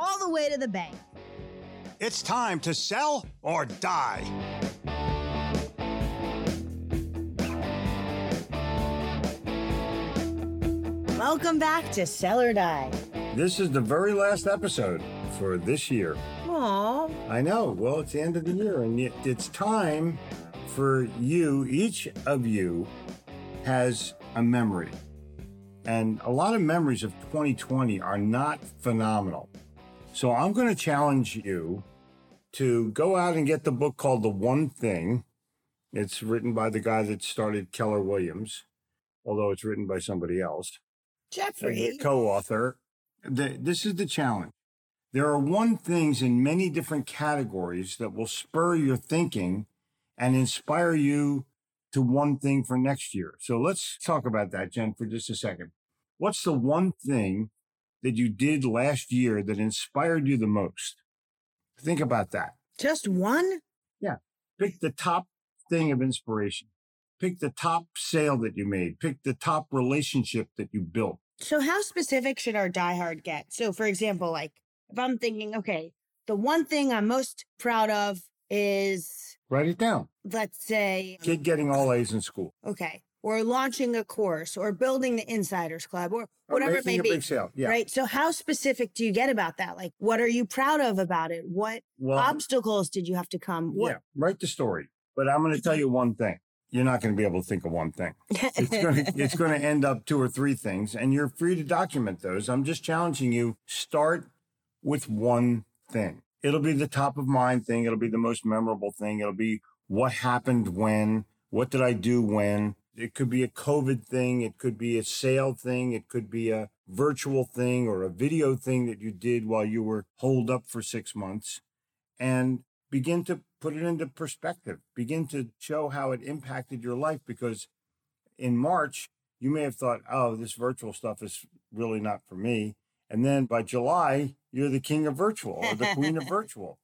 all the way to the bank. It's time to sell or die. Welcome back to Sell or Die. This is the very last episode for this year. Aww. I know. Well, it's the end of the year, and it- it's time for you, each of you has a memory. And a lot of memories of 2020 are not phenomenal. So I'm going to challenge you to go out and get the book called The One Thing. It's written by the guy that started Keller Williams, although it's written by somebody else. Jeffrey. Co-author. This is the challenge. There are one things in many different categories that will spur your thinking and inspire you to one thing for next year. So let's talk about that, Jen, for just a second. What's the one thing that you did last year that inspired you the most? Think about that. Just one? Yeah. Pick the top thing of inspiration. Pick the top sale that you made. Pick the top relationship that you built. So, how specific should our diehard get? So, for example, like if I'm thinking, okay, the one thing I'm most proud of is, Write it down. let's say, Kid getting all um, A's in school. okay, or launching a course or building the Insiders Club or whatever it Making may a be. sale. Yeah. Right. So, how specific do you get about that? Like, what are you proud of about it? What Well, obstacles did you have to come? What? yeah, write the story. But I'm going to tell mm-hmm. you one thing. You're not going to be able to think of one thing. It's going to, it's going to end up two or three things, and you're free to document those. I'm just challenging you. Start with one thing. It'll be the top of mind thing. It'll be the most memorable thing. It'll be what happened when, what did I do when. It could be a COVID thing. It could be a sale thing. It could be a virtual thing or a video thing that you did while you were holed up for six months. And begin to put it into perspective. Begin to show how it impacted your life because in March, you may have thought, oh, this virtual stuff is really not for me. And then by July, you're the king of virtual or the queen of virtual.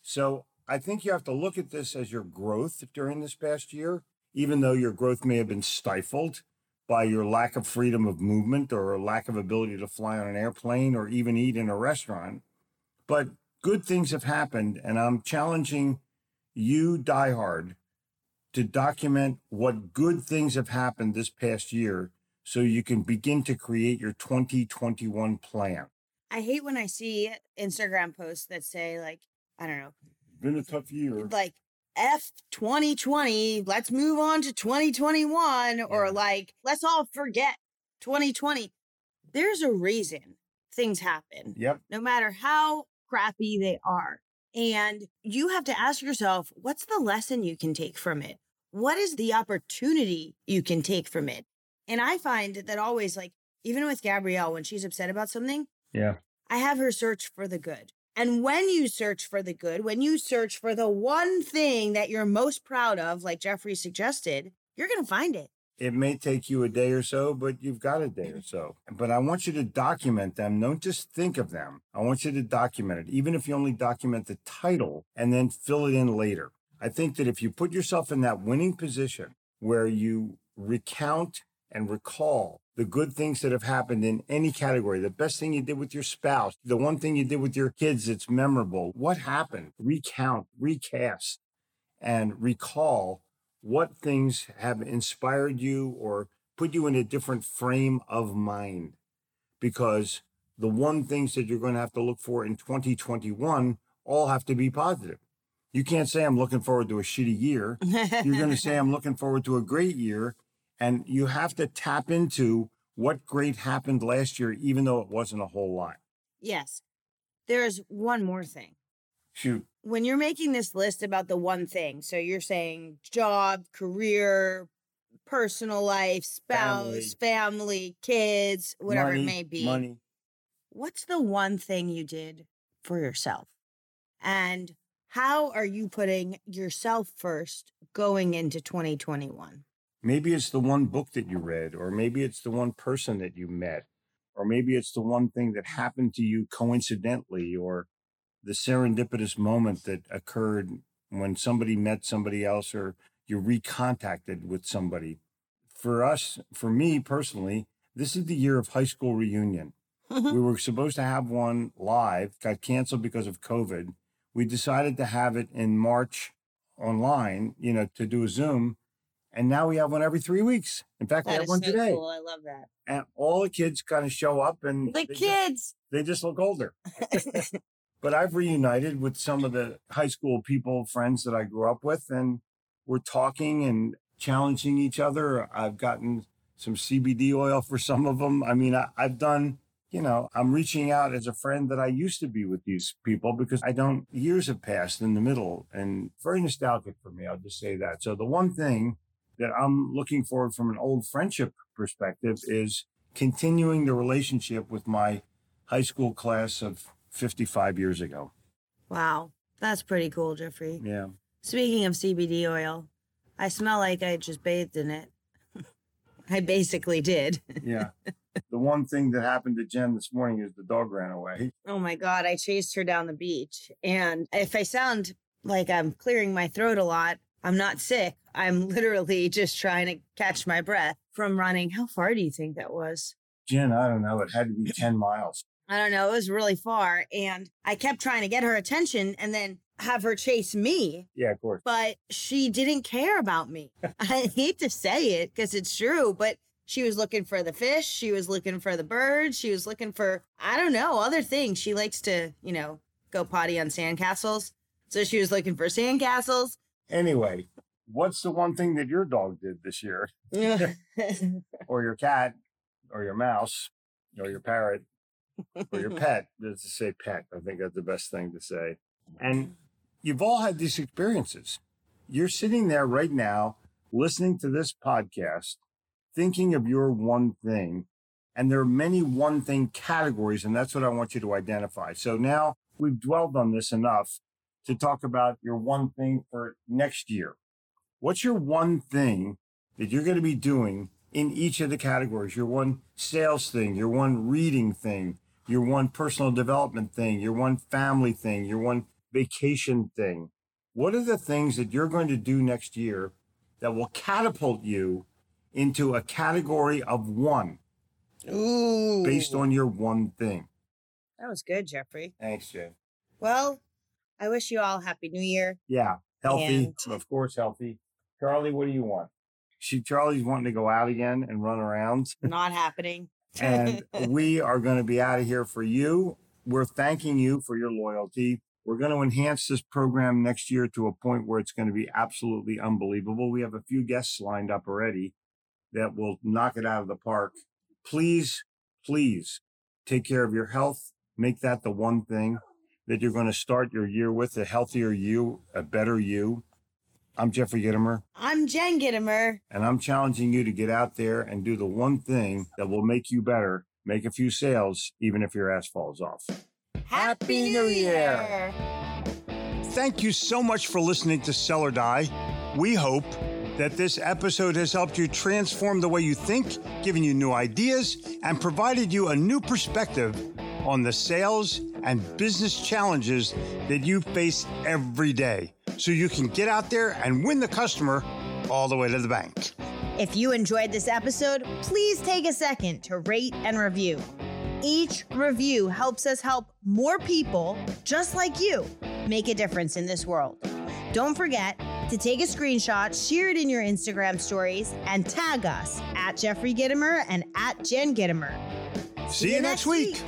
So I think you have to look at this as your growth during this past year, even though your growth may have been stifled by your lack of freedom of movement or lack of ability to fly on an airplane or even eat in a restaurant. But good things have happened, and I'm challenging you, diehard, to document what good things have happened this past year so you can begin to create your 2021 plan. I hate when I see Instagram posts that say, like, I don't know, Been a tough year. like F 2020, let's move on to 2021, or like, let's all forget 2020. There's a reason things happen, Yep. no matter how crappy they are. And you have to ask yourself, what's the lesson you can take from it? What is the opportunity you can take from it? And I find that always, like, even with Gabrielle, when she's upset about something, Yeah. I have her search for the good. And when you search for the good, when you search for the one thing that you're most proud of, like Jeffrey suggested, you're going to find it. It may take you a day or so, but you've got a day or so. But I want you to document them. Don't just think of them. I want you to document it, even if you only document the title and then fill it in later. I think that if you put yourself in that winning position where you recount and recall the good things that have happened in any category, the best thing you did with your spouse, the one thing you did with your kids that's memorable, what happened? Recount, recast, and recall what things have inspired you or put you in a different frame of mind. Because the one things that you're going to have to look for in 2021 all have to be positive. You can't say I'm looking forward to a shitty year. You're going to say I'm looking forward to a great year. And you have to tap into what great happened last year, even though it wasn't a whole lot. Yes. There's one more thing. Shoot. When you're making this list about the one thing, so you're saying job, career, personal life, spouse, family, family kids, whatever money, it may be. Money. What's the one thing you did for yourself? And how are you putting yourself first going into 2021? Maybe it's the one book that you read, or maybe it's the one person that you met, or maybe it's the one thing that happened to you coincidentally, or the serendipitous moment that occurred when somebody met somebody else or you recontacted with somebody. For us, for me personally, this is the year of high school reunion. Mm-hmm. we were supposed to have one live, got canceled because of COVID. We decided to have it in March online, you know, to do a Zoom. And now we have one every three weeks. In fact, that we have one so today. Cool. I love that. And all the kids kind of show up and the they kids. Just, they just look older. but I've reunited with some of the high school people, friends that I grew up with, and we're talking and challenging each other. I've gotten some CBD oil for some of them. I mean, I, I've done you know, I'm reaching out as a friend that I used to be with these people because I don't, years have passed in the middle and very nostalgic for me. I'll just say that. So the one thing that I'm looking forward from an old friendship perspective is continuing the relationship with my high school class of 55 years ago. Wow. That's pretty cool, Jeffrey. Yeah. Speaking of CBD oil, I smell like I just bathed in it. I basically did. Yeah. the one thing that happened to Jen this morning is the dog ran away. Oh my God. I chased her down the beach. And if I sound like I'm clearing my throat a lot, I'm not sick. I'm literally just trying to catch my breath from running. How far do you think that was? Jen, I don't know. It had to be 10 miles. I don't know. It was really far. And I kept trying to get her attention and then have her chase me. Yeah, of course. But she didn't care about me. I hate to say it because it's true, but she was looking for the fish. She was looking for the birds. She was looking for, I don't know, other things. She likes to, you know, go potty on sandcastles. So she was looking for sandcastles. Anyway, what's the one thing that your dog did this year? or your cat, or your mouse, or your parrot, or your pet? Let's just say pet. I think that's the best thing to say. And mm-hmm. you've all had these experiences. You're sitting there right now listening to this podcast, thinking of your one thing. And there are many one thing categories, and that's what I want you to identify. So now we've dwelled on this enough to talk about your one thing for next year. What's your one thing that you're going to be doing in each of the categories? Your one sales thing, your one reading thing, your one personal development thing, your one family thing, your one vacation thing. What are the things that you're going to do next year that will catapult you into a category of one Ooh. based on your one thing? That was good, Jeffrey. Thanks, Jay. Well, I wish you all happy new year. Yeah, healthy, And- of course, healthy. Charlie, what do you want? She Charlie's wanting to go out again and run around, Not happening. and we are going to be out of here for you. We're thanking you for your loyalty. We're going to enhance this program next year to a point where it's going to be absolutely unbelievable. We have a few guests lined up already that will knock it out of the park. Please, please take care of your health. Make that the one thing that you're going to start your year with a healthier you, a better you. I'm Jeffrey Gitomer, I'm Jen Gitomer. and I'm challenging you to get out there and do the one thing that will make you better, make a few sales, even if your ass falls off. Happy New Year. Thank you so much for listening to Sell or Die. We hope that this episode has helped you transform the way you think, given you new ideas, and provided you a new perspective on the sales and business challenges that you face every day. so you can get out there and win the customer all the way to the bank. If you enjoyed this episode, please take a second to rate and review. Each review helps us help more people just like you make a difference in this world. Don't forget to take a screenshot, share it in your Instagram stories, and tag us at Jeffrey Gitomer and at Jen Gitomer. See, you next week.